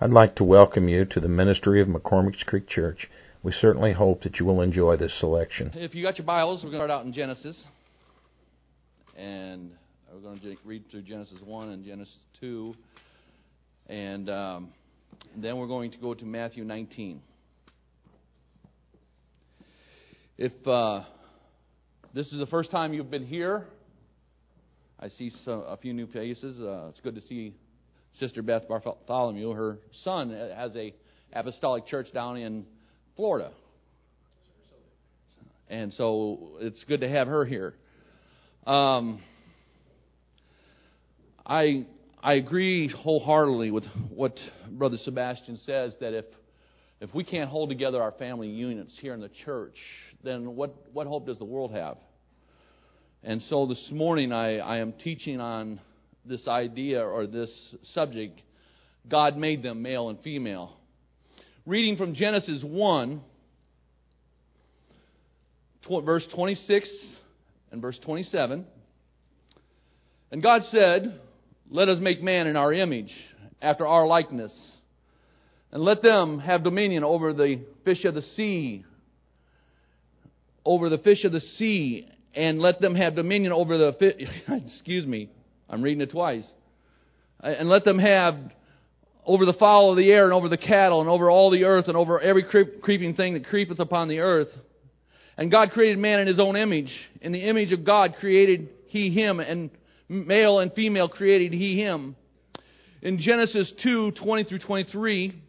I'd like to welcome you to the ministry of McCormick's Creek Church. We certainly hope that you will enjoy this selection. If you got your Bibles, we're going to start out in Genesis. And we're going to read through Genesis 1 and Genesis 2. And, um, then we're going to go to Matthew 19. If uh, this is the first time you've been here, I see some, a few new faces. Uh, it's good to see Sister Beth Bartholomew. Her son has a apostolic church down in Florida. And so it's good to have her here. Um, I I agree wholeheartedly with what Brother Sebastian says that if if we can't hold together our family units here in the church, then what, what hope does the world have? And so this morning I, I am teaching on this idea or this subject God made them male and female. Reading from Genesis 1, verse 26 and verse 27. And God said, Let us make man in our image, after our likeness, and let them have dominion over the fish of the sea, over the fish of the sea, and let them have dominion over the fish. Excuse me, I'm reading it twice. And let them have over the fowl of the air and over the cattle and over all the earth and over every creeping thing that creepeth upon the earth. And God created man in his own image. In the image of God created he him, and male and female created he him. In Genesis 2 20 through 23,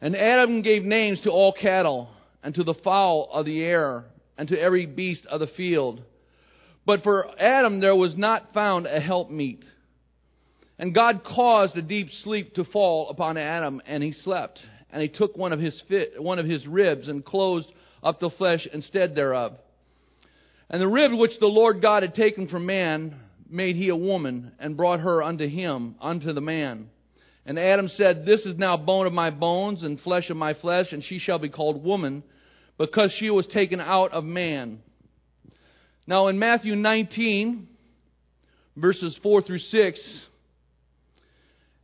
and Adam gave names to all cattle, and to the fowl of the air, and to every beast of the field but for Adam there was not found a helpmeet. And God caused a deep sleep to fall upon Adam, and he slept. And he took one of his fit, one of his ribs and closed up the flesh instead thereof. And the rib which the Lord God had taken from man made he a woman, and brought her unto him, unto the man. And Adam said, This is now bone of my bones and flesh of my flesh, and she shall be called woman, because she was taken out of man. Now, in Matthew 19, verses 4 through 6,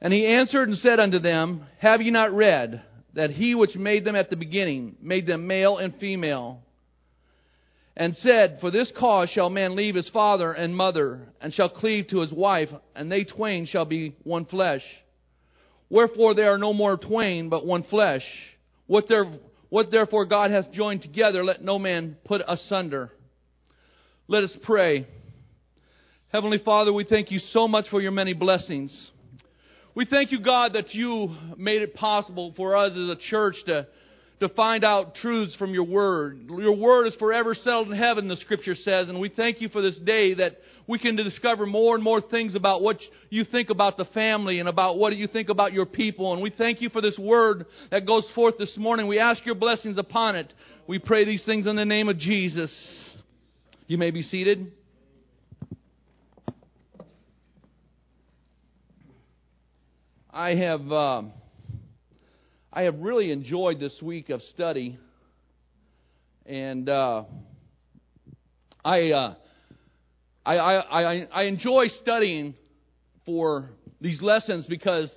and he answered and said unto them, Have ye not read that he which made them at the beginning made them male and female? And said, For this cause shall man leave his father and mother, and shall cleave to his wife, and they twain shall be one flesh. Wherefore they are no more twain, but one flesh. What, there, what therefore God hath joined together, let no man put asunder. Let us pray. Heavenly Father, we thank you so much for your many blessings. We thank you, God, that you made it possible for us as a church to, to find out truths from your word. Your word is forever settled in heaven, the scripture says, and we thank you for this day that we can discover more and more things about what you think about the family and about what you think about your people. And we thank you for this word that goes forth this morning. We ask your blessings upon it. We pray these things in the name of Jesus. You may be seated. I have uh, I have really enjoyed this week of study, and uh, I, uh, I, I I enjoy studying for these lessons because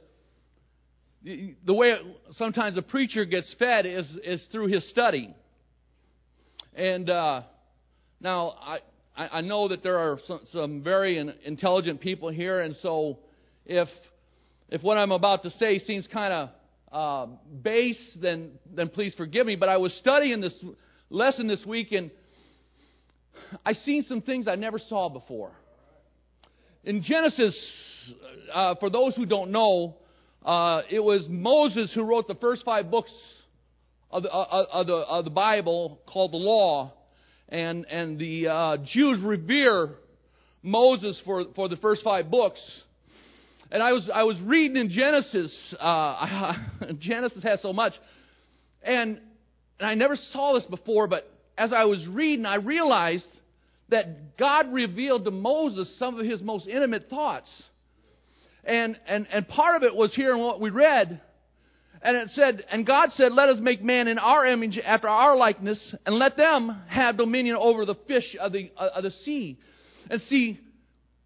the way sometimes a preacher gets fed is is through his study, and uh, now, I, I know that there are some, some very intelligent people here, and so if, if what I'm about to say seems kind of uh, base, then, then please forgive me. But I was studying this lesson this week, and I seen some things I never saw before. In Genesis, uh, for those who don't know, uh, it was Moses who wrote the first five books of the, uh, of the, of the Bible called the Law and, and the uh, Jews revere Moses for, for the first five books. And I was, I was reading in Genesis. Uh, Genesis has so much. And, and I never saw this before, but as I was reading, I realized that God revealed to Moses some of his most intimate thoughts. And, and, and part of it was here in what we read. And it said, and God said, Let us make man in our image after our likeness, and let them have dominion over the fish of the, uh, of the sea. And see,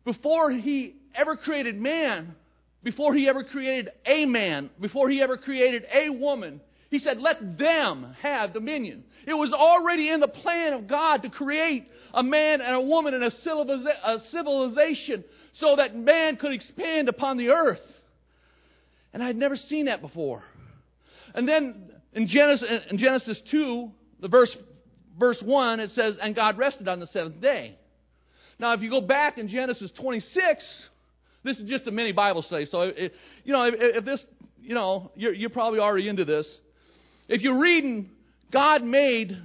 before he ever created man, before he ever created a man, before he ever created a woman, he said, let them have dominion. It was already in the plan of God to create a man and a woman and a civilization so that man could expand upon the earth. And I'd never seen that before. And then in Genesis, in Genesis 2, the verse, verse 1, it says, And God rested on the seventh day. Now, if you go back in Genesis 26, this is just a mini Bible study. So, it, you know, if, if, this, you know, you're, you're probably already into this. If you're reading, God made,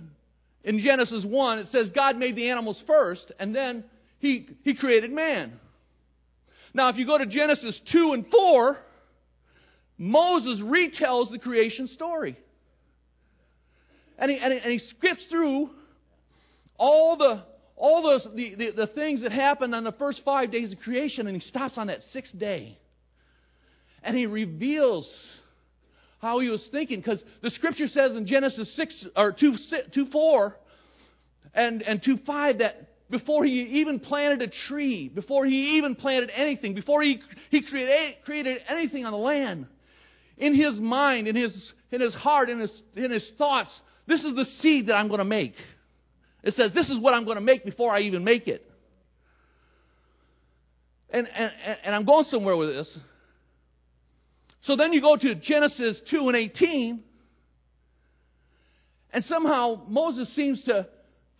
in Genesis 1, it says God made the animals first, and then He, he created man. Now, if you go to Genesis 2 and 4, Moses retells the creation story. And he, and he, and he skips through all the all those the, the, the things that happened on the first five days of creation, and he stops on that sixth day. And he reveals how he was thinking, because the scripture says in Genesis 6 or 2, 2 4 and, and 2 5 that before he even planted a tree, before he even planted anything, before he, he created, created anything on the land, in his mind, in his, in his heart, in his, in his thoughts, this is the seed that I'm going to make. It says, This is what I'm going to make before I even make it. And, and, and I'm going somewhere with this. So then you go to Genesis 2 and 18, and somehow Moses seems to,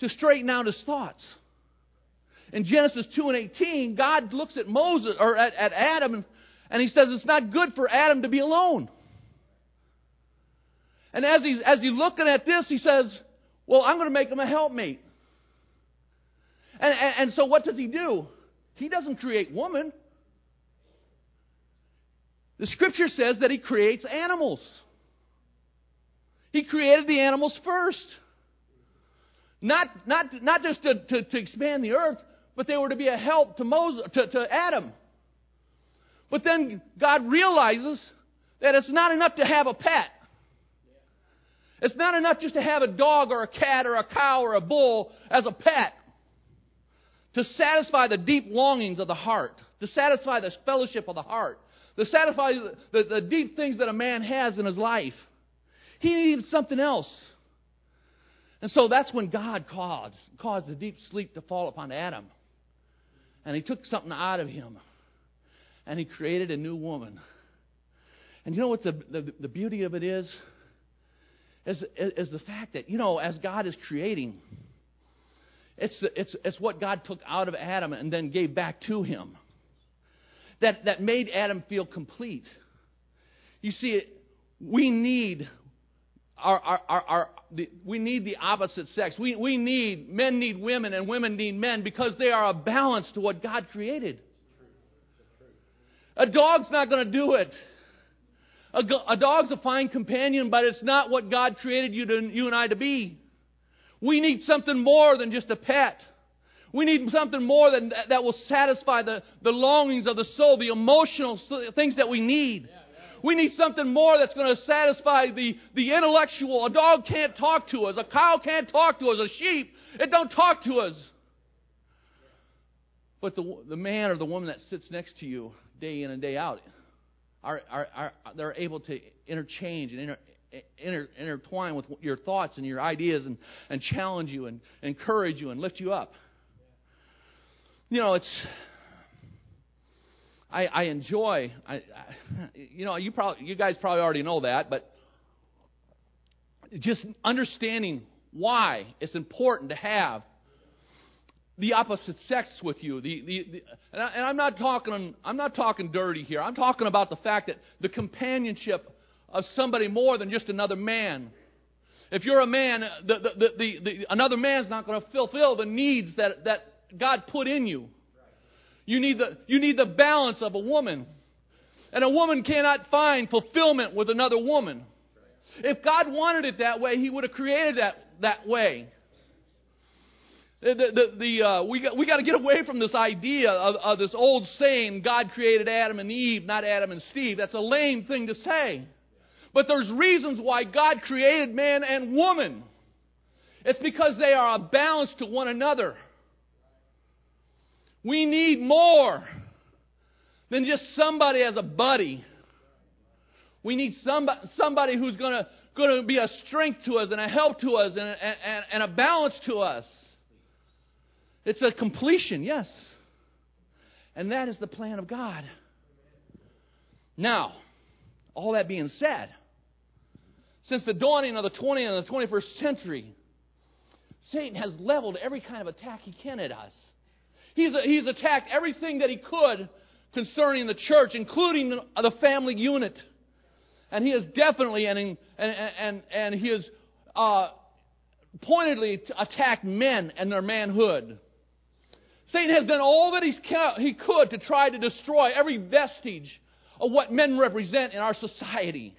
to straighten out his thoughts. In Genesis 2 and 18, God looks at Moses or at, at Adam and, and he says it's not good for Adam to be alone. And as he's, as he's looking at this, he says, Well, I'm going to make him a helpmate. And, and, and so what does he do? He doesn't create woman. The scripture says that he creates animals. He created the animals first. Not, not, not just to, to, to expand the earth, but they were to be a help to, Moses, to, to Adam. But then God realizes that it's not enough to have a pet. It's not enough just to have a dog or a cat or a cow or a bull as a pet to satisfy the deep longings of the heart, to satisfy the fellowship of the heart, to satisfy the, the, the deep things that a man has in his life. He needs something else. And so that's when God caused, caused the deep sleep to fall upon Adam. And he took something out of him. And he created a new woman. And you know what the, the, the beauty of it is? Is, is the fact that, you know, as God is creating, it's, it's, it's what God took out of Adam and then gave back to him that, that made Adam feel complete. You see, we need our, our, our, our the, we need the opposite sex. We, we need, men need women and women need men because they are a balance to what God created. A dog's not going to do it. A, a, dog's a fine companion, but it's not what God created you, to, you and I to be. We need something more than just a pet. We need something more than that, that will satisfy the, the longings of the soul, the emotional things that we need. We need something more that's going to satisfy the, the intellectual. A dog can't talk to us. A cow can't talk to us. A sheep, it don't talk to us. But the, the man or the woman that sits next to you day in and day out, are, are, are they're able to interchange and inter, inter, intertwine with your thoughts and your ideas and, and challenge you and encourage you and lift you up. You know, it's. I, I enjoy. I, I, you know, you probably, you guys probably already know that, but just understanding why it's important to have the opposite sex with you. The, the, the, and, I, am not talking I'm not talking dirty here. I'm talking about the fact that the companionship of somebody more than just another man. If you're a man, the, the, the, the another man's not going to fulfill the needs that, that God put in you. You need, the, you need the balance of a woman. And a woman cannot find fulfillment with another woman. If God wanted it that way, He would have created that that way. The, the, the, uh, we got, we got to get away from this idea of, of this old saying, God created Adam and Eve, not Adam and Steve. That's a lame thing to say. But there's reasons why God created man and woman. It's because they are a balance to one another. We need more than just somebody as a buddy. We need somebody, somebody who's going to be a strength to us and a help to us and, and, and a balance to us. It's a completion, yes. And that is the plan of God. Now, all that being said, since the dawning of the 20th and the 21st century, Satan has leveled every kind of attack he can at us. He's, he's attacked everything that he could concerning the church, including the family unit. And he has definitely and, and, and, and he has uh, pointedly attacked men and their manhood. Satan has done all that he could to try to destroy every vestige of what men represent in our society.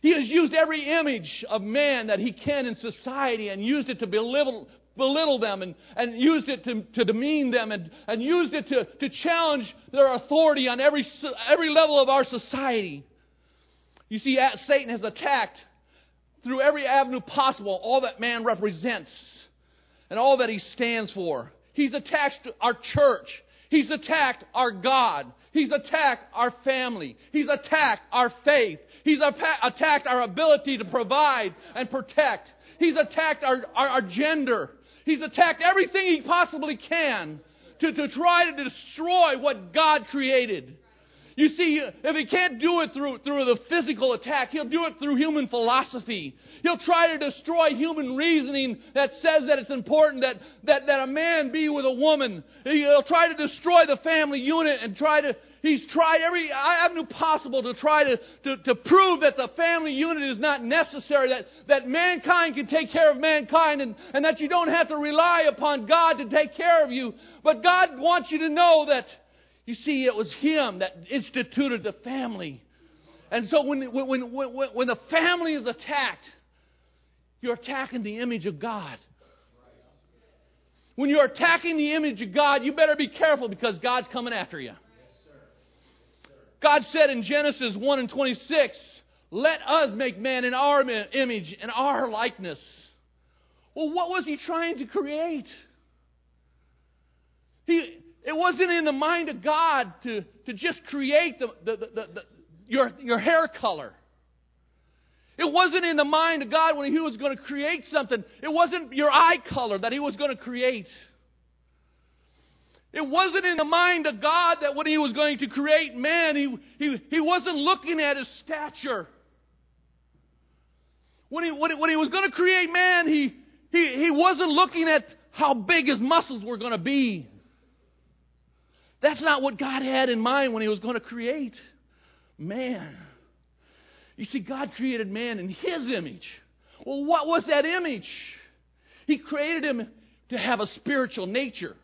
He has used every image of man that he can in society and used it to belittle, belittle them and, and used it to, to demean them and, and used it to, to challenge their authority on every, every level of our society. You see, Satan has attacked through every avenue possible all that man represents and all that he stands for. He's attacked our church. He's attacked our God. He's attacked our family. He's attacked our faith. He's attacked our ability to provide and protect. He's attacked our, our, our gender. He's attacked everything he possibly can to, to try to destroy what God created. You see, if he can't do it through, through the physical attack, he'll do it through human philosophy. He'll try to destroy human reasoning that says that it's important that, that, that a man be with a woman. He'll try to destroy the family unit and try to, he's tried every avenue possible to try to, to, to prove that the family unit is not necessary, that, that mankind can take care of mankind, and, and that you don't have to rely upon God to take care of you. But God wants you to know that you see, it was him that instituted the family. And so when, when, when, when the family is attacked, you're attacking the image of God. When you're attacking the image of God, you better be careful because God's coming after you. God said in Genesis 1 and 26, Let us make man in our image, in our likeness. Well, what was he trying to create? He, it wasn't in the mind of God to, to just create the, the, the, the, your, your hair color. It wasn't in the mind of God when He was going to create something. It wasn't your eye color that He was going to create. It wasn't in the mind of God that when He was going to create man, He, he, he wasn't looking at his stature. When he, when he, when he was going to create man, he, he, he wasn't looking at how big his muscles were going to be. That's not what God had in mind when He was going to create man. You see, God created man in His image. Well, what was that image? He created him to have a spiritual nature.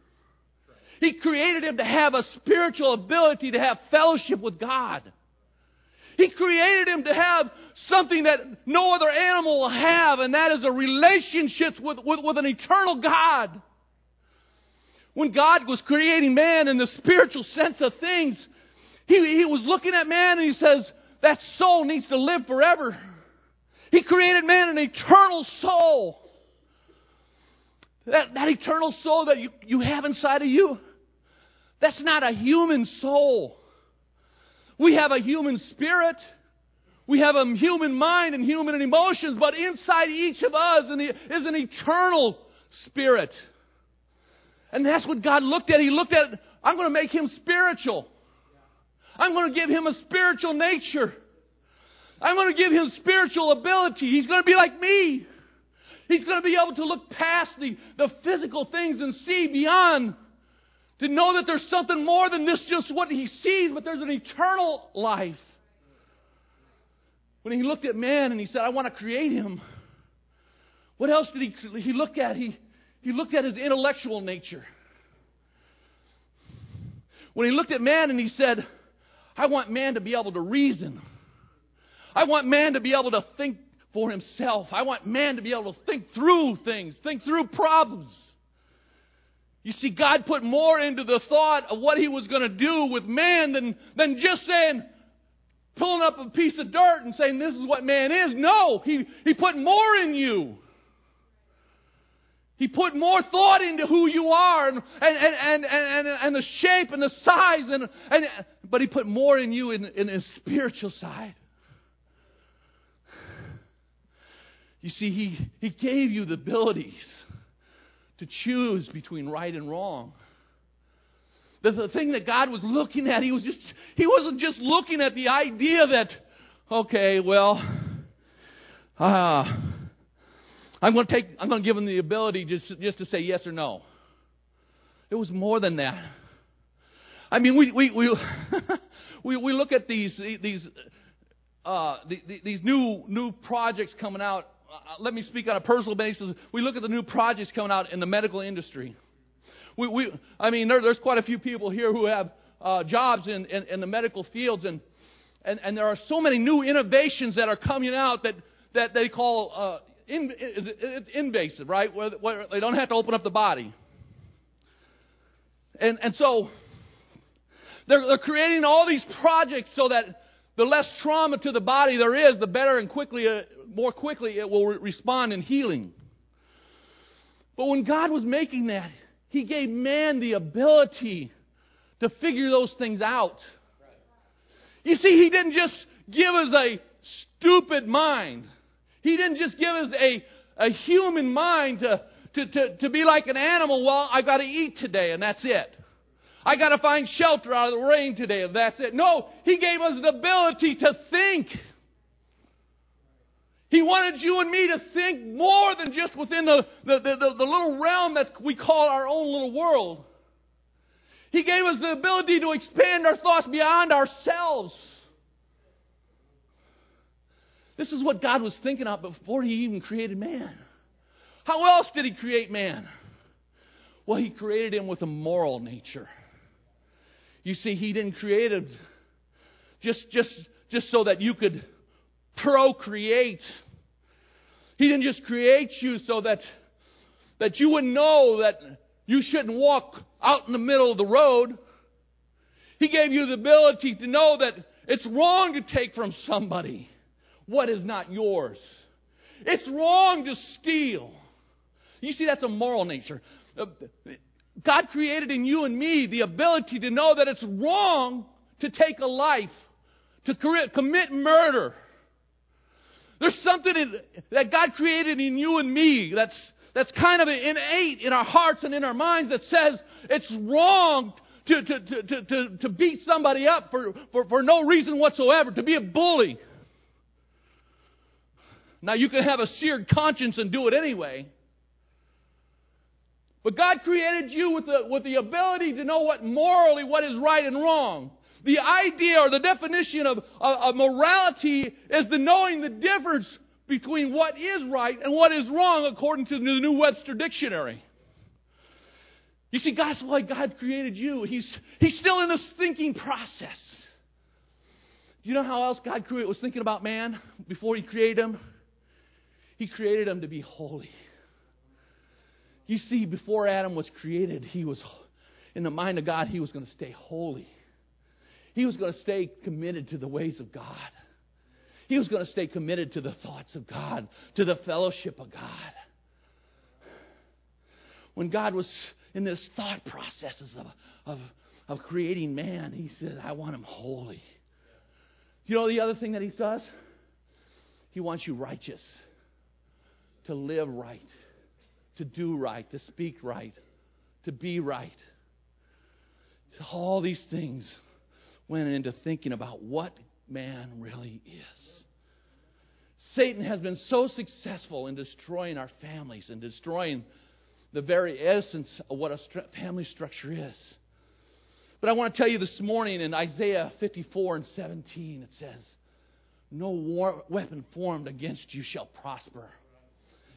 He created him to have a spiritual ability to have fellowship with God. He created him to have something that no other animal will have, and that is a relationship with, with, with an eternal God. When God was creating man in the spiritual sense of things, he, he was looking at man and he says, that soul needs to live forever. He created man an eternal soul. That, that eternal soul that you, you have inside of you, that's not a human soul. We have a human spirit. We have a human mind and human emotions, but inside each of us is an eternal spirit. And that's what God looked at. He looked at, I'm going to make him spiritual. I'm going to give him a spiritual nature. I'm going to give him spiritual ability. He's going to be like me. He's going to be able to look past the, the physical things and see beyond. To know that there's something more than this, just what he sees, but there's an eternal life. When he looked at man and he said, I want to create him, what else did he, he look at? He, he looked at his intellectual nature. When he looked at man and he said, I want man to be able to reason. I want man to be able to think for himself. I want man to be able to think through things, think through problems. You see, God put more into the thought of what he was going to do with man than, than just saying, pulling up a piece of dirt and saying, This is what man is. No, he, he put more in you. He put more thought into who you are and, and, and, and, and, the shape and the size, and, and, but He put more in you in, in the spiritual side. You see, he, he gave you the abilities to choose between right and wrong. The, the thing that God was looking at, he was just he wasn't just looking at the idea that, okay, well, uh, I'm going to take I'm going to give them the ability just just to say yes or no. It was more than that. I mean, we we we we, we look at these these uh, these new new projects coming out uh, let me speak on a personal basis. We look at the new projects coming out in the medical industry. We, we, I mean, there, there's quite a few people here who have uh, jobs in, in, in, the medical fields, and, and, and there are so many new innovations that are coming out that, that they call uh, in, it's invasive, right? Where, where they don't have to open up the body. And, and so they're, they're creating all these projects so that the less trauma to the body there is, the better and quickly, uh, more quickly it will re- respond in healing. But when God was making that, He gave man the ability to figure those things out. You see, He didn't just give us a stupid mind. He didn't just give us a, a human mind to, to, to, to be like an animal. Well, I've got to eat today, and that's it. I got to find shelter out of the rain today, and that's it. No, He gave us the ability to think. He wanted you and me to think more than just within the, the, the, the, little realm that we call our own little world. He gave us the ability to expand our thoughts beyond ourselves. This is what God was thinking of before He even created man. How else did He create man? Well, He created him with a moral nature. You see, He didn't create him just, just, just so that you could procreate. He didn't just create you so that, that you would know that you shouldn't walk out in the middle of the road. He gave you the ability to know that it's wrong to take from somebody what is not yours. It's wrong to steal. You see, that's a moral nature. Uh, God created in you and me the ability to know that it's wrong to take a life, to commit murder. There's something in, that God created in you and me that's, that's kind of innate in our hearts and in our minds that says it's wrong to, to, to, to, to beat somebody up for, for, for no reason whatsoever, to be a bully. Now, you can have a seared conscience and do it anyway. But God created you with the, with the ability to know what morally what is right and wrong. The idea or the definition of, of, of morality is the knowing the difference between what is right and what is wrong according to the New Webster Dictionary. You see, that's why God created you. He's, he's still in this thinking process. You know how else God was thinking about man before He created him? He created him to be holy. You see, before Adam was created, he was, in the mind of God, he was going to stay holy. He was going to stay committed to the ways of God. He was going to stay committed to the thoughts of God, to the fellowship of God. When God was in this thought processes of, of, of creating man, he said, I want him holy. You know the other thing that he does? He wants you righteous, to live right to do right, to speak right, to be right. All these things went into thinking about what man really is. Satan has been so successful in destroying our families and destroying the very essence of what a family structure is. But I want to tell you this morning in Isaiah 54 and 17, it says, No war- weapon formed against you shall prosper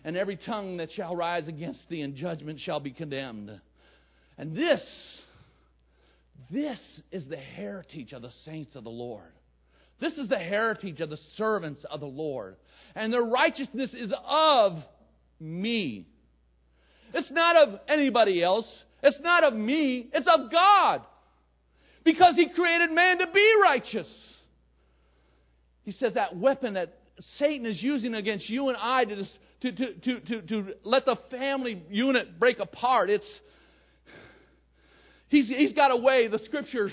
and every tongue that shall rise against thee in judgment shall be condemned. And this, this is the heritage of the saints of the Lord. This is the heritage of the servants of the Lord. And their righteousness is of me. It's not of anybody else. It's not of me. It's of God. Because He created man to be righteous. He says that weapon that Satan is using against you and I to, to, to, to, to, to let the family unit break apart. It's, he's, he's got a way. The scripture,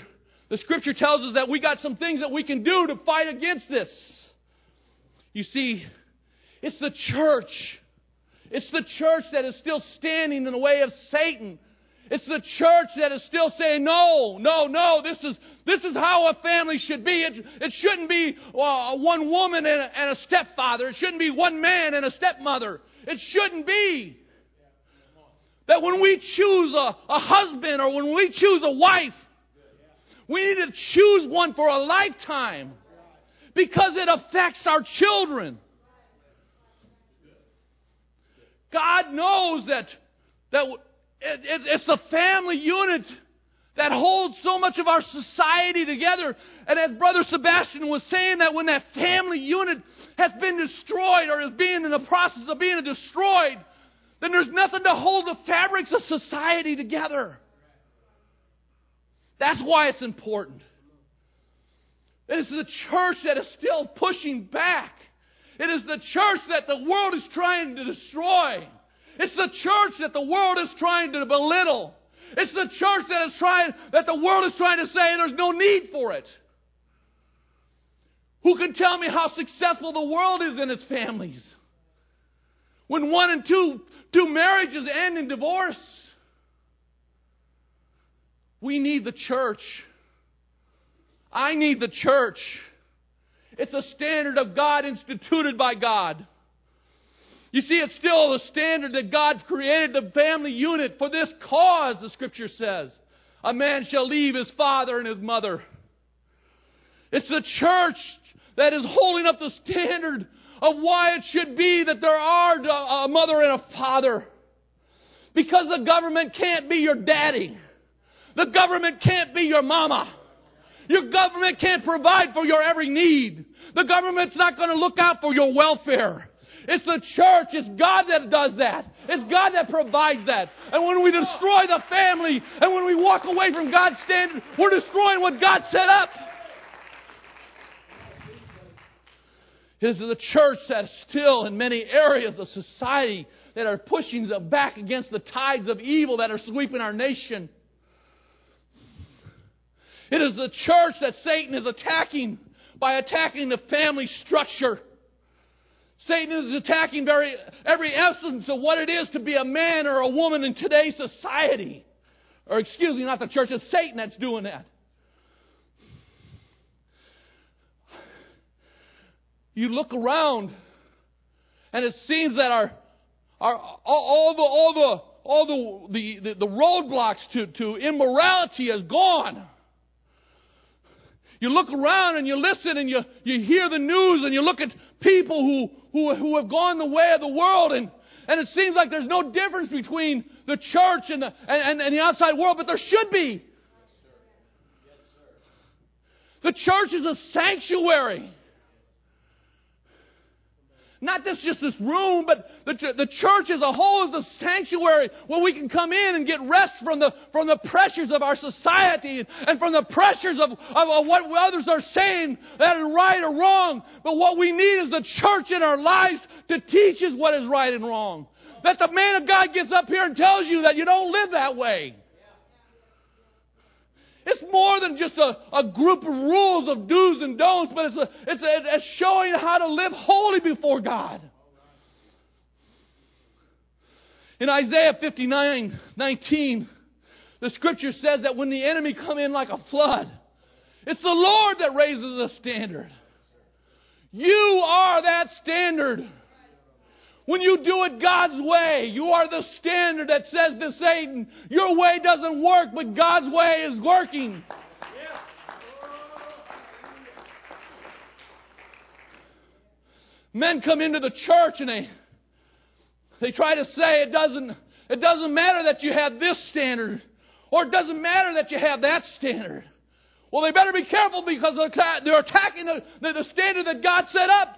the scripture tells us that we got some things that we can do to fight against this. You see, it's the church. It's the church that is still standing in the way of Satan. It's the church that is still saying, no, no, no, this is, this is how a family should be. It, it shouldn't be uh, one woman and a, and a stepfather. It shouldn't be one man and a stepmother. It shouldn't be. That when we choose a, a husband or when we choose a wife, we need to choose one for a lifetime because it affects our children. God knows that, that it, it, it's the family unit that holds so much of our society together. And as Brother Sebastian was saying, that when that family unit has been destroyed or is being in the process of being destroyed, then there's nothing to hold the fabrics of society together. That's why it's important. It is the church that is still pushing back. It is the church that the world is trying to destroy. It's the church that the world is trying to belittle. It's the church that is trying that the world is trying to say there's no need for it. Who can tell me how successful the world is in its families? When one and two two marriages end in divorce. We need the church. I need the church. It's a standard of God instituted by God. You see, it's still the standard that God created the family unit for this cause, the scripture says. A man shall leave his father and his mother. It's the church that is holding up the standard of why it should be that there are a mother and a father. Because the government can't be your daddy. The government can't be your mama. Your government can't provide for your every need. The government's not going to look out for your welfare. It's the church. It's God that does that. It's God that provides that. And when we destroy the family and when we walk away from God's standard, we're destroying what God set up. It is the church that is still in many areas of society that are pushing back against the tides of evil that are sweeping our nation. It is the church that Satan is attacking by attacking the family structure. Satan is attacking very, every essence of what it is to be a man or a woman in today's society. Or, excuse me, not the church, it's Satan that's doing that. You look around, and it seems that our, our all, the all the all the the, the, roadblocks to, to immorality is gone. You look around and you listen and you, you hear the news and you look at people who, who, who have gone the way of the world and, and it seems like there's no difference between the church and the, and, and the outside world, but there should be. The church is a sanctuary. Not this, just this room, but the, the church as a whole is a sanctuary where we can come in and get rest from the, from the pressures of our society and from the pressures of, of, of what others are saying that is right or wrong. But what we need is the church in our lives to teach us what is right and wrong. That the man of God gets up here and tells you that you don't live that way. It's more than just a, a group of rules of do's and don'ts, but it's, a, it's, a, it's showing how to live holy before God. In Isaiah 59 19, the scripture says that when the enemy come in like a flood, it's the Lord that raises a standard. You are that standard. When you do it God's way, you are the standard that says to Satan, your way doesn't work, but God's way is working. Men come into the church and they they try to say it doesn't it doesn't matter that you have this standard or it doesn't matter that you have that standard. Well, they better be careful because they're attacking the, the, the standard that God set up.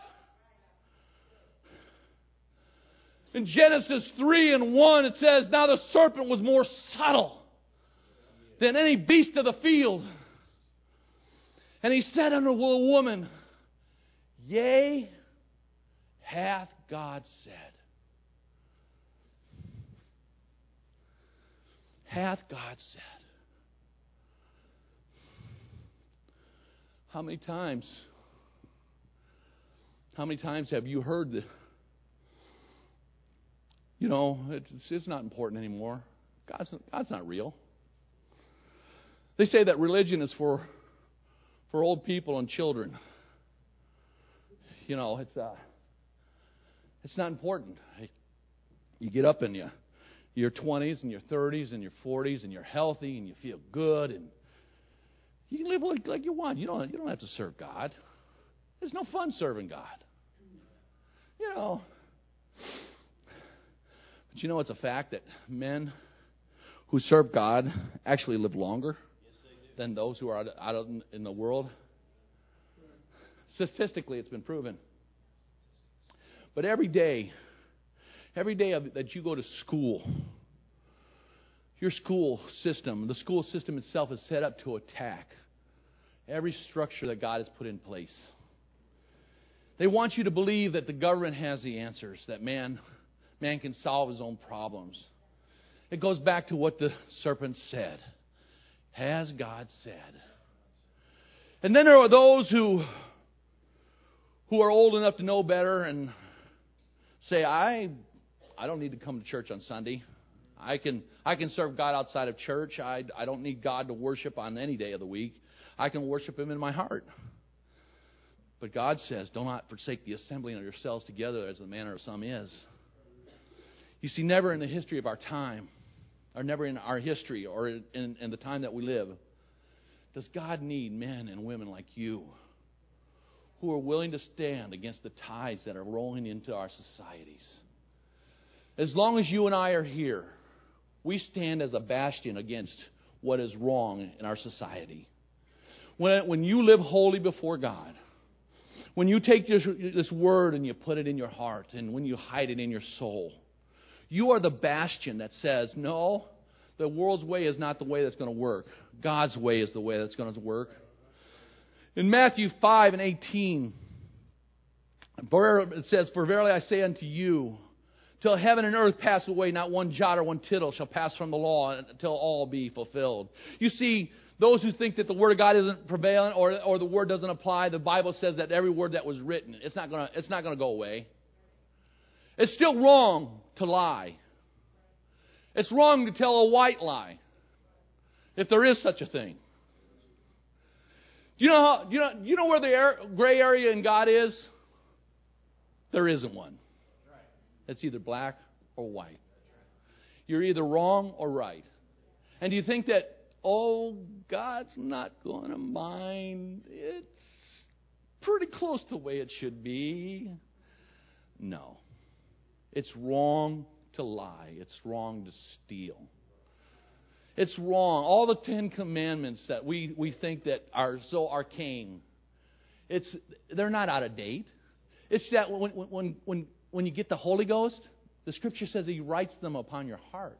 In Genesis 3 and 1, it says, Now the serpent was more subtle than any beast of the field. And he said unto the woman, Yea, Hath God said? Hath God said? How many times? How many times have you heard that? You know, it's, it's not important anymore. God's, God's not real. They say that religion is for for old people and children. You know, it's uh, it's not important. You get up in your your 20s and your 30s and your 40s and you're healthy and you feel good and you can live like, like you want. You don't you don't have to serve God. It's no fun serving God. You know. But you know it's a fact that men who serve God actually live longer than those who are out, in the world. Statistically, it's been proven. But every day, every day that you go to school, your school system, the school system itself is set up to attack every structure that God has put in place. They want you to believe that the government has the answers, that man, man can solve his own problems. It goes back to what the serpent said. Has God said? And then there are those who who are old enough to know better and say, I I don't need to come to church on Sunday. I can I can serve God outside of church. I I don't need God to worship on any day of the week. I can worship him in my heart. But God says, Do not forsake the assembling of yourselves together as the manner of some is. You see, never in the history of our time or never in our history or in, in, the time that we live, does God need men and women like you who are willing to stand against the tides that are rolling into our societies. As long as you and I are here, we stand as a bastion against what is wrong in our society. When, when you live holy before God, when you take this, this word and you put it in your heart, and when you hide it in your soul, you are the bastion that says, no, the world's way is not the way that's going to work. God's way is the way that's going to work. In Matthew 5 and 18, it says, For verily I say unto you, till heaven and earth pass away, not one jot or one tittle shall pass from the law until all be fulfilled. You see, those who think that the word of God isn't prevalent or, or the word doesn't apply, the Bible says that every word that was written, it's not going to go away. It's still wrong to lie. It's wrong to tell a white lie, if there is such a thing. Do you know, how, you know, you know where the air, gray area in God is? There isn't one. It's either black or white. You're either wrong or right. And do you think that, oh, God's not going to mind? It's pretty close to the way it should be. No. It's wrong to lie, it's wrong to steal. It's wrong. All the Ten Commandments that we, we think that are so arcane, it's, they're not out of date. It's that when, when, when, when you get the Holy Ghost, the Scripture says He writes them upon your heart.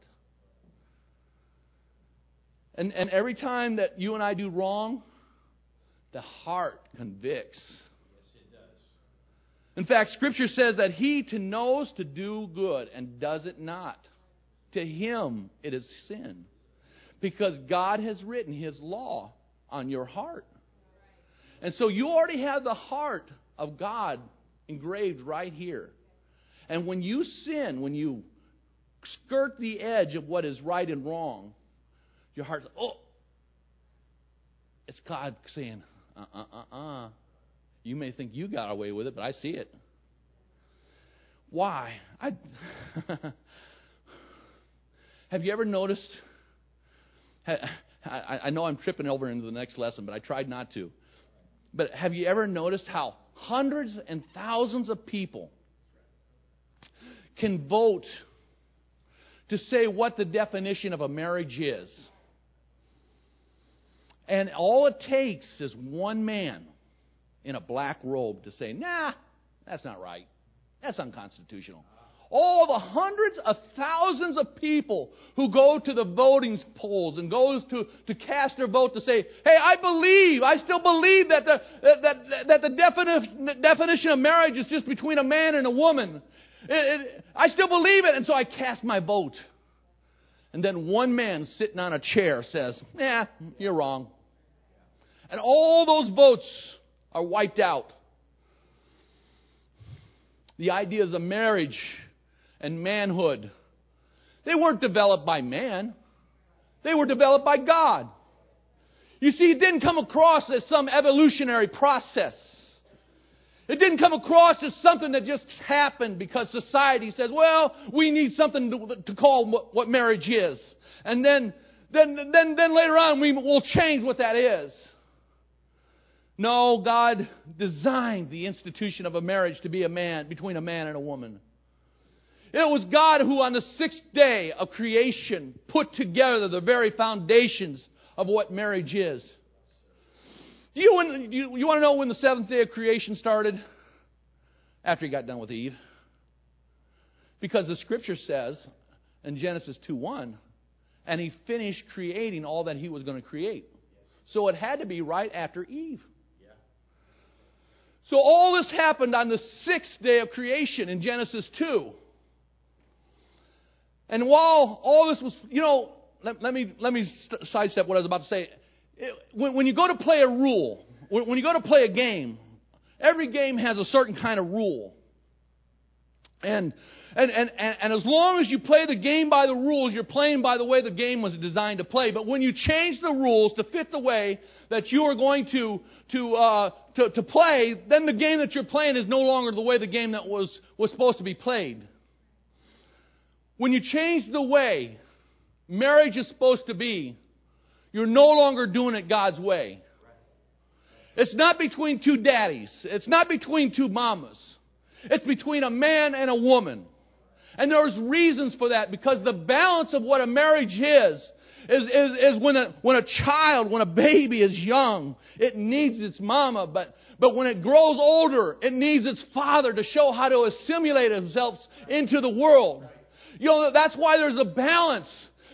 And, and every time that you and I do wrong, the heart convicts. In fact, Scripture says that he to knows to do good and does it not, to him it is sin. Because God has written his law on your heart. And so you already have the heart of God engraved right here. And when you sin, when you skirt the edge of what is right and wrong, your heart's, oh, it's God saying, uh uh uh uh. You may think you got away with it, but I see it. Why? I, have you ever noticed? I, know I'm tripping over into the next lesson, but I tried not to. But have you ever noticed how hundreds and thousands of people can vote to say what the definition of a marriage is? And all it takes is one man in a black robe to say, nah, that's not right. That's unconstitutional. all the hundreds of thousands of people who go to the voting polls and goes to, to cast their vote to say, hey, I believe, I still believe that the, that, that, the defini- definition of marriage is just between a man and a woman. It, it, I still believe it, and so I cast my vote. And then one man sitting on a chair says, yeah, you're wrong. And all those votes are wiped out. The ideas of marriage and manhood, they weren't developed by man. They were developed by God. You see, it didn't come across as some evolutionary process. It didn't come across as something that just happened because society says, well, we need something to, to call what, what, marriage is. And then, then, then, then later on, we will change what that is. No, God designed the institution of a marriage to be a man, between a man and a woman. It was God who, on the sixth day of creation, put together the very foundations of what marriage is. Do you, you, you want to know when the seventh day of creation started? After he got done with Eve. Because the scripture says in Genesis 2 1, and he finished creating all that he was going to create. So it had to be right after Eve. So all this happened on the sixth day of creation in Genesis 2. And while all this was, you know, let, let me, let me sidestep what I was about to say. It, when, when, you go to play a rule, when, when you go to play a game, every game has a certain kind of rule. And, and, and, and, as long as you play the game by the rules, you're playing by the way the game was designed to play. But when you change the rules to fit the way that you are going to, to, uh, to, to play, then the game that you're playing is no longer the way the game that was, was supposed to be played. When you change the way marriage is supposed to be, you're no longer doing it God's way. It's not between two daddies. It's not between two mamas. It's between a man and a woman. And there's reasons for that because the balance of what a marriage is is, is, is when, a, when a child, when a baby is young, it needs its mama, but, but when it grows older, it needs its father to show how to assimilate himself into the world. You know, that's why there's a balance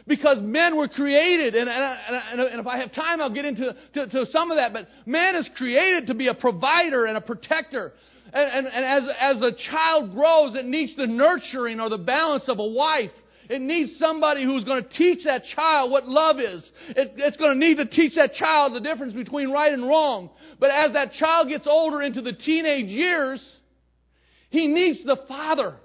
because men were created, and, and, and, if I have time, I'll get into to, to some of that, but man is created to be a provider and a protector. And, and, and as, as a child grows, it needs the nurturing or the balance of a wife. It needs somebody who's going to teach that child what love is. It, it's going to need to teach that child the difference between right and wrong. But as that child gets older into the teenage years, he needs the father.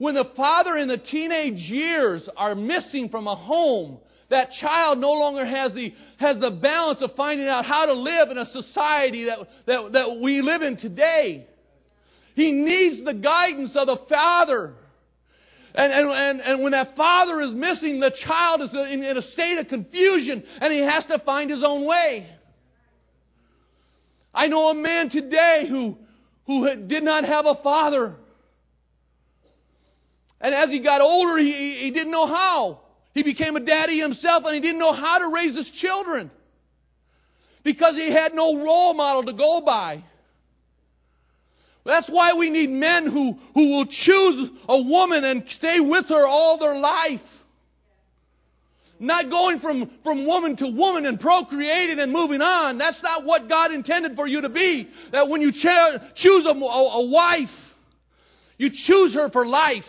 When the father in the teenage years are missing from a home, that child no longer has the, has the balance of finding out how to live in a society that, that, that we live in today. He needs the guidance of the father. And, and, and, and when that father is missing, the child is in, in a state of confusion and he has to find his own way. I know a man today who, who did not have a father. And as he got older, he, he didn't know how. He became a daddy himself and he didn't know how to raise his children because he had no role model to go by. That's why we need men who, who will choose a woman and stay with her all their life. Not going from, from woman to woman and procreating and moving on. That's not what God intended for you to be. That when you choose a, a, a wife, you choose her for life.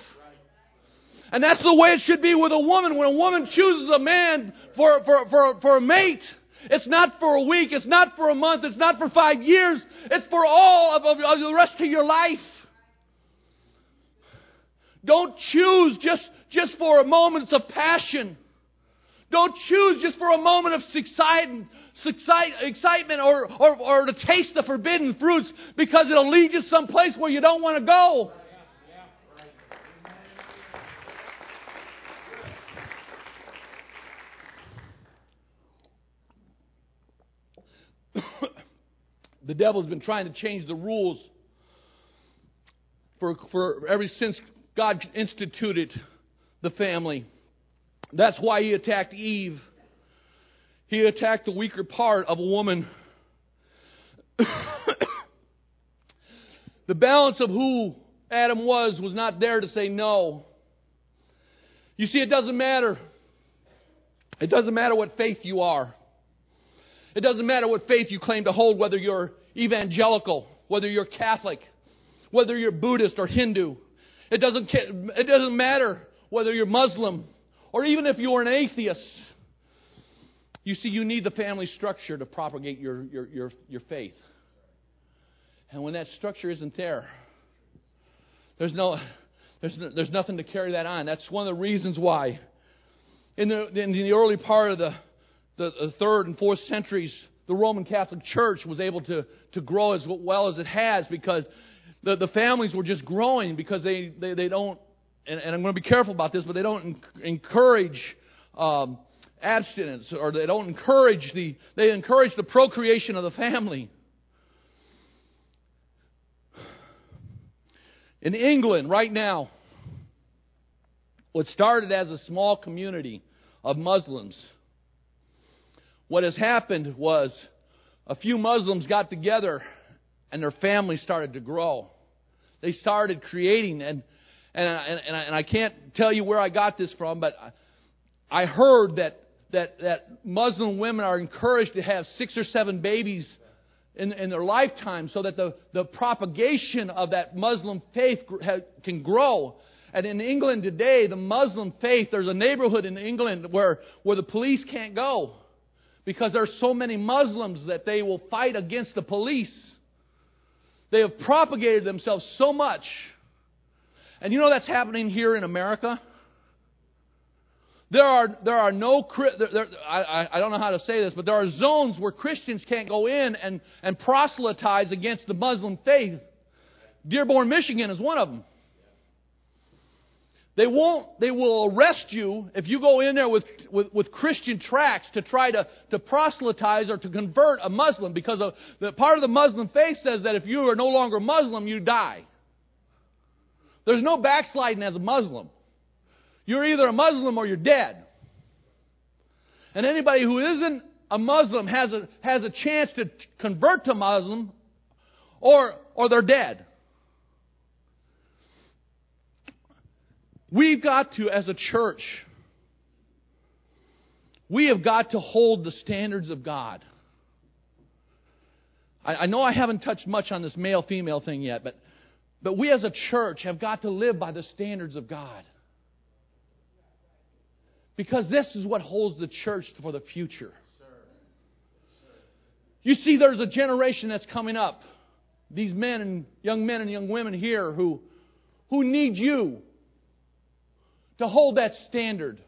And that's the way it should be with a woman. When a woman chooses a man for, for, for, for a mate, it's not for a week, it's not for a month, it's not for five years, it's for all of, of, of the rest of your life. Don't choose just, just for moments of passion. Don't choose just for a moment of excitement, excitement or, or, or to taste the forbidden fruits because it'll lead you someplace where you don't want to go. the devil's been trying to change the rules for, for ever since God instituted the family. That's why he attacked Eve. He attacked the weaker part of a woman. the balance of who Adam was was not there to say no. You see, it doesn't matter. It doesn't matter what faith you are. It doesn't matter what faith you claim to hold, whether you're evangelical, whether you're Catholic, whether you're Buddhist or Hindu. It doesn't, it doesn't matter whether you're Muslim or even if you're an atheist. You see, you need the family structure to propagate your, your, your, your faith. And when that structure isn't there, there's, no, there's, no, there's nothing to carry that on. That's one of the reasons why. In the, in the early part of the, the, the third and fourth centuries, the Roman Catholic Church was able to, to grow as well as it has because the, the families were just growing because they, they, they don't, and, and I'm going to be careful about this, but they don't encourage um, abstinence or they don't encourage the, they encourage the procreation of the family. In England, right now, what started as a small community of Muslims, what has happened was a few Muslims got together and their families started to grow. They started creating, and, and, and, I, and I can't tell you where I got this from, but I heard that, that, that Muslim women are encouraged to have six or seven babies in, in their lifetime so that the, the propagation of that Muslim faith can grow. And in England today, the Muslim faith, there's a neighborhood in England where, where the police can't go because there's so many Muslims that they will fight against the police. They have propagated themselves so much. And you know that's happening here in America? There are, there are no, there, there, I, I don't know how to say this, but there are zones where Christians can't go in and, and proselytize against the Muslim faith. Dearborn, Michigan is one of them. They won't, they will arrest you if you go in there with, with, with, Christian tracts to try to, to proselytize or to convert a Muslim because of, the part of the Muslim faith says that if you are no longer Muslim, you die. There's no backsliding as a Muslim. You're either a Muslim or you're dead. And anybody who isn't a Muslim has a, has a chance to convert to Muslim or, or they're dead. We've got to, as a church, we have got to hold the standards of God. I, I know I haven't touched much on this male female thing yet, but, but we as a church have got to live by the standards of God. Because this is what holds the church for the future. You see, there's a generation that's coming up. These men and young men and young women here who, who need you to hold that standard.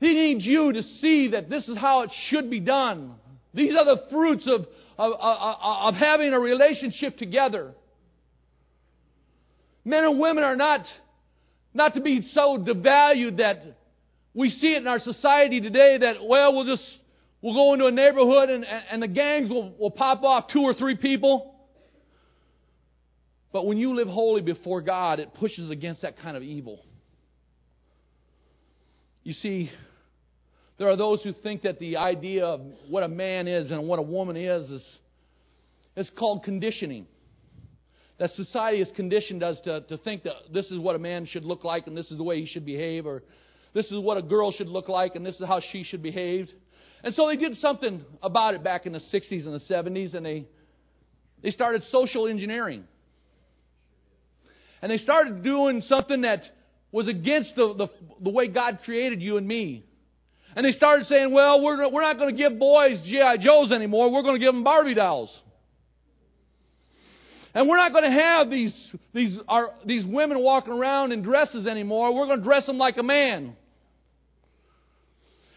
He needs you to see that this is how it should be done. These are the fruits of, of, of, of having a relationship together. Men and women are not not to be so devalued that we see it in our society today that, well, we'll just, we'll go into a neighborhood and, and the gangs will, will pop off two or three people. But when you live holy before God, it pushes against that kind of evil. You see, there are those who think that the idea of what a man is and what a woman is is, is called conditioning that society has conditioned us to, to think that this is what a man should look like and this is the way he should behave, or this is what a girl should look like and this is how she should behave. And so they did something about it back in the 60s and the 70s, and they, they started social engineering. And they started doing something that was against the, the, the way God created you and me. And they started saying, well, we're, we're not going to give boys G.I. Joes anymore. We're going to give them Barbie dolls. And we're not going to have these, these, our, these women walking around in dresses anymore. We're going to dress them like a man.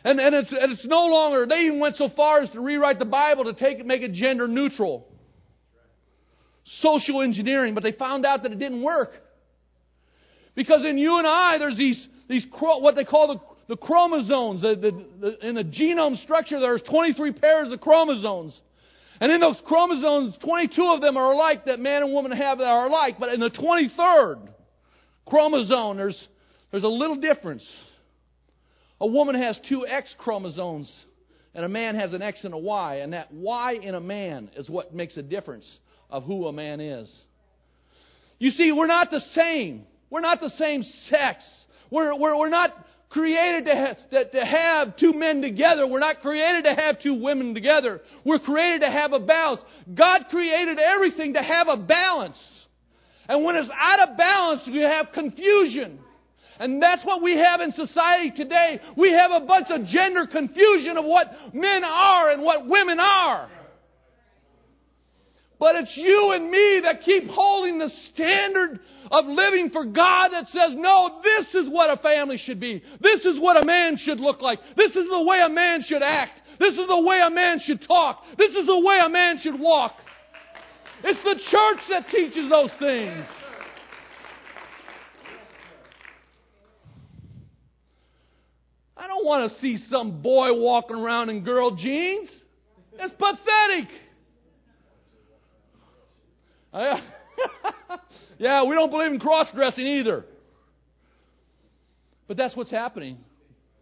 And, and, it's, and it's no longer, they even went so far as to rewrite the Bible to take make it gender neutral. Social engineering, but they found out that it didn't work. Because in you and I, there's these, these what they call the, the chromosomes. The, the, the, in the genome structure, there's 23 pairs of chromosomes. And in those chromosomes, 22 of them are alike that man and woman have that are alike. But in the 23rd chromosome, there's, there's a little difference. A woman has two X chromosomes, and a man has an X and a Y. And that Y in a man is what makes a difference of who a man is. You see, we're not the same. We're not the same sex. We're, we're, we're not created to, ha- to, to have two men together. We're not created to have two women together. We're created to have a balance. God created everything to have a balance. And when it's out of balance, we have confusion. And that's what we have in society today. We have a bunch of gender confusion of what men are and what women are. But it's you and me that keep holding the standard of living for God that says, no, this is what a family should be. This is what a man should look like. This is the way a man should act. This is the way a man should talk. This is the way a man should walk. It's the church that teaches those things. I don't want to see some boy walking around in girl jeans. It's pathetic. yeah, we don't believe in cross dressing either. But that's what's happening.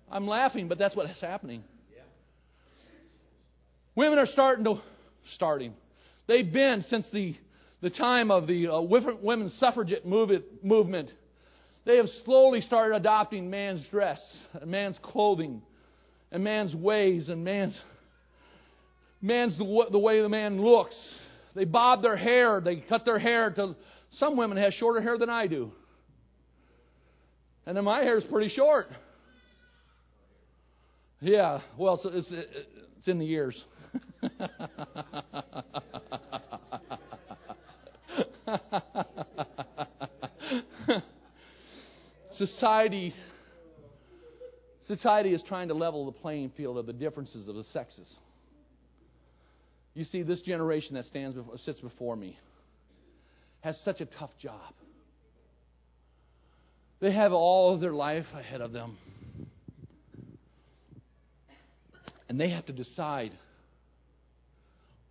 I'm laughing, but that's what's happening. Women are starting to starting. They've been since the the time of the uh, women's suffragette movement. They have slowly started adopting man's dress, man's clothing, and man's ways, and man's man's the, the way the man looks. They bob their hair. They cut their hair to. Some women have shorter hair than I do. And then my hair is pretty short. Yeah, well, it's, it's, it's in the years. society society is trying to level the playing field of the differences of the sexes. You see, this generation that stands before, sits before me has such a tough job. They have all of their life ahead of them. And they have to decide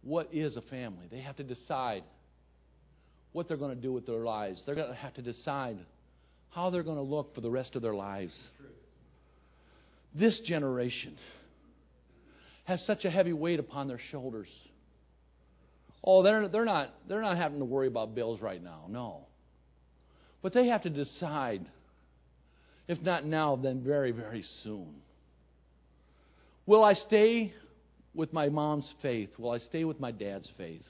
what is a family. They have to decide what they're going to do with their lives. They're going to have to decide how they're going to look for the rest of their lives. This generation has such a heavy weight upon their shoulders. Oh, they're, they're, not, they're not having to worry about bills right now. No. But they have to decide, if not now, then very, very soon. Will I stay with my mom's faith? Will I stay with my dad's faith?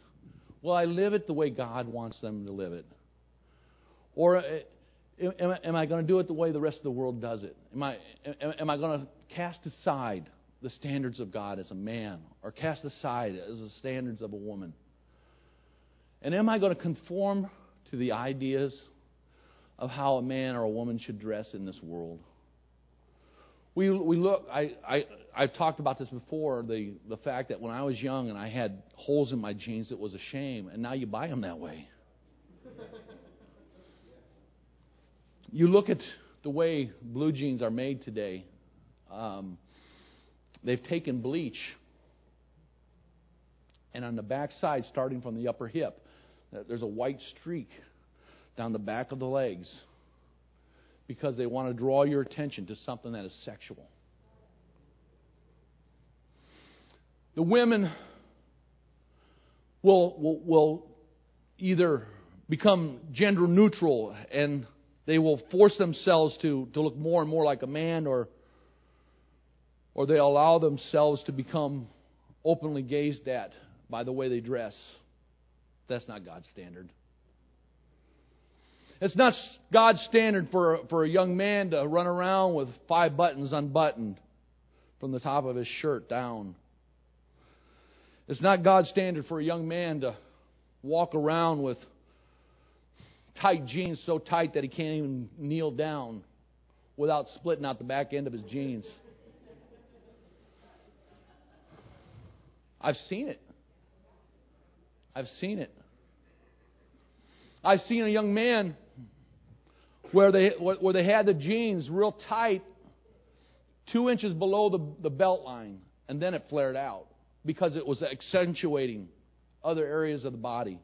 Will I live it the way God wants them to live it? Or uh, am, am I going to do it the way the rest of the world does it? Am I, am I going to cast aside the standards of God as a man or cast aside as the standards of a woman? And am I going to conform to the ideas of how a man or a woman should dress in this world? We, we look, I, I, I've talked about this before the, the fact that when I was young and I had holes in my jeans, it was a shame, and now you buy them that way. you look at the way blue jeans are made today, um, they've taken bleach, and on the back side, starting from the upper hip, Uh, there's a white streak down the back of the legs because they want to draw your attention to something that is sexual. The women will, will, will either become gender neutral and they will force themselves to, to look more and more like a man or, or they allow themselves to become openly gazed at by the way they dress. That's not God's standard. It's not God's standard for, for a young man to run around with five buttons unbuttoned from the top of his shirt down. It's not God's standard for a young man to walk around with tight jeans so tight that he can't even kneel down without splitting out the back end of his jeans. I've seen it. I've seen it. I've seen a young man where they where they had the jeans real tight, two inches below the, the belt line, and then it flared out because it was accentuating other areas of the body.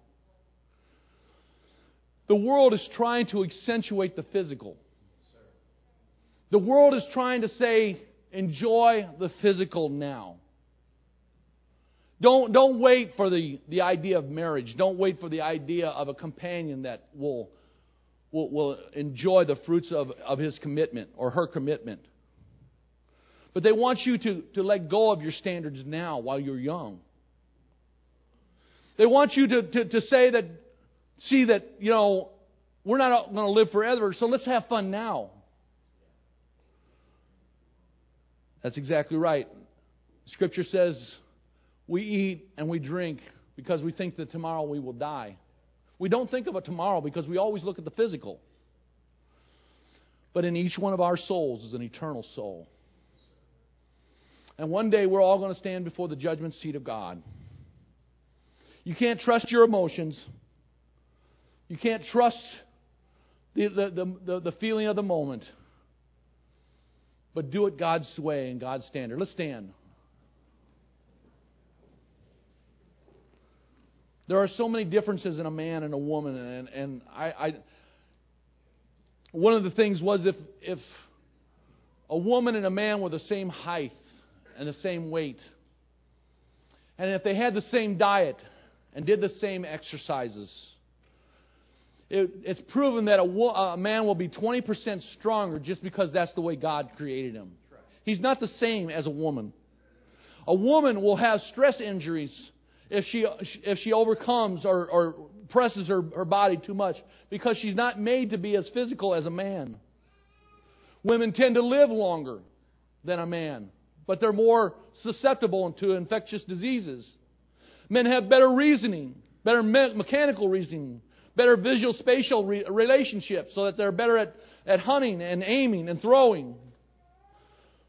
The world is trying to accentuate the physical. The world is trying to say, enjoy the physical now. Don't, don't wait for the, the idea of marriage. Don't wait for the idea of a companion that will will, will enjoy the fruits of, of his commitment or her commitment. But they want you to, to let go of your standards now while you're young. They want you to, to, to say that, see that, you know, we're not going to live forever, so let's have fun now. That's exactly right. Scripture says we eat and we drink because we think that tomorrow we will die. We don't think of a tomorrow because we always look at the physical. But in each one of our souls is an eternal soul. And one day we're all going to stand before the judgment seat of God. You can't trust your emotions. You can't trust the, the, the, the, feeling of the moment. But do it God's way and God's standard. Let's stand. There are so many differences in a man and a woman, and, and I, I one of the things was if if a woman and a man were the same height and the same weight, and if they had the same diet and did the same exercises, it, it's proven that a, a man will be 20% stronger just because that's the way God created him. He's not the same as a woman. A woman will have stress injuries if she, if she overcomes or, or presses her, her body too much because she's not made to be as physical as a man. Women tend to live longer than a man, but they're more susceptible to infectious diseases. Men have better reasoning, better me- mechanical reasoning, better visual spatial re- relationships so that they're better at, at hunting and aiming and throwing.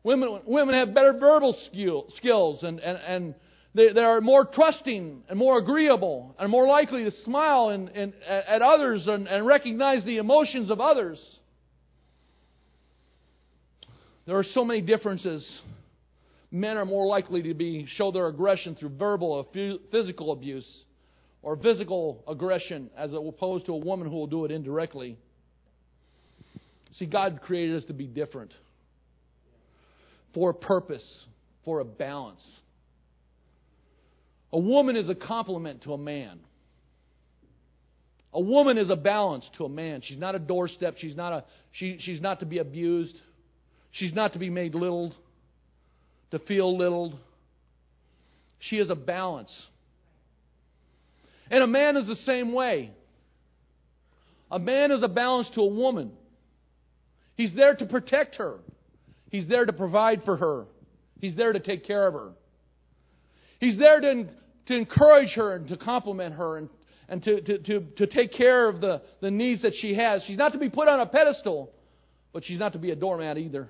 Women, women have better verbal skill, skills and, and, and they, they are more trusting and more agreeable and more likely to smile and, and, at others and, and recognize the emotions of others. There are so many differences. Men are more likely to be show their aggression through verbal or physical abuse or physical aggression as opposed to a woman who will do it indirectly. See, God created us to be different for a purpose, for a balance. A woman is a complement to a man. A woman is a balance to a man. She's not a doorstep. She's not, a, she, she's not to be abused. She's not to be made little, to feel little. She is a balance. And a man is the same way. A man is a balance to a woman. He's there to protect her. He's there to provide for her. He's there to take care of her. He's there to, to encourage her and to compliment her and, and to, to, to, to take care of the, the needs that she has. She's not to be put on a pedestal, but she's not to be a doormat either.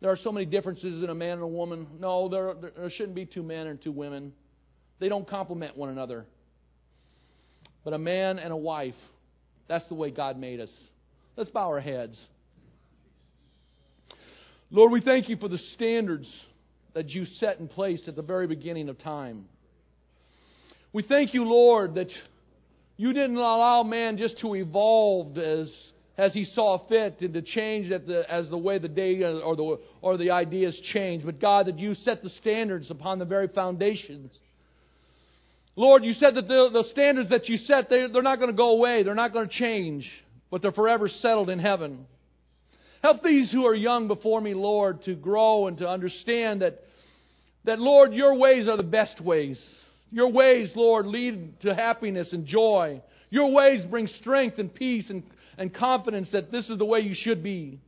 There are so many differences in a man and a woman. No, there, there shouldn't be two men and two women. They don't complement one another. But a man and a wife, that's the way God made us. Let's bow our heads. Lord, we thank you for the standards that you set in place at the very beginning of time. We thank you, Lord, that you didn't allow man just to evolve as, as he saw fit and to change the, as the way the day or the, or the ideas change, but God, that you set the standards upon the very foundations. Lord, you said that the, the standards that you set, they, they're not going to go away, they're not going to change, but they're forever settled in heaven. Help these who are young before me, Lord, to grow and to understand that, that, Lord, your ways are the best ways. Your ways, Lord, lead to happiness and joy. Your ways bring strength and peace and, and confidence that this is the way you should be.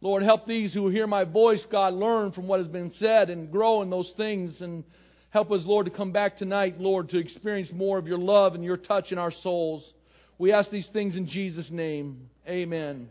Lord, help these who hear my voice, God, learn from what has been said and grow in those things. And help us, Lord, to come back tonight, Lord, to experience more of your love and your touch in our souls. We ask these things in Jesus' name. Amen.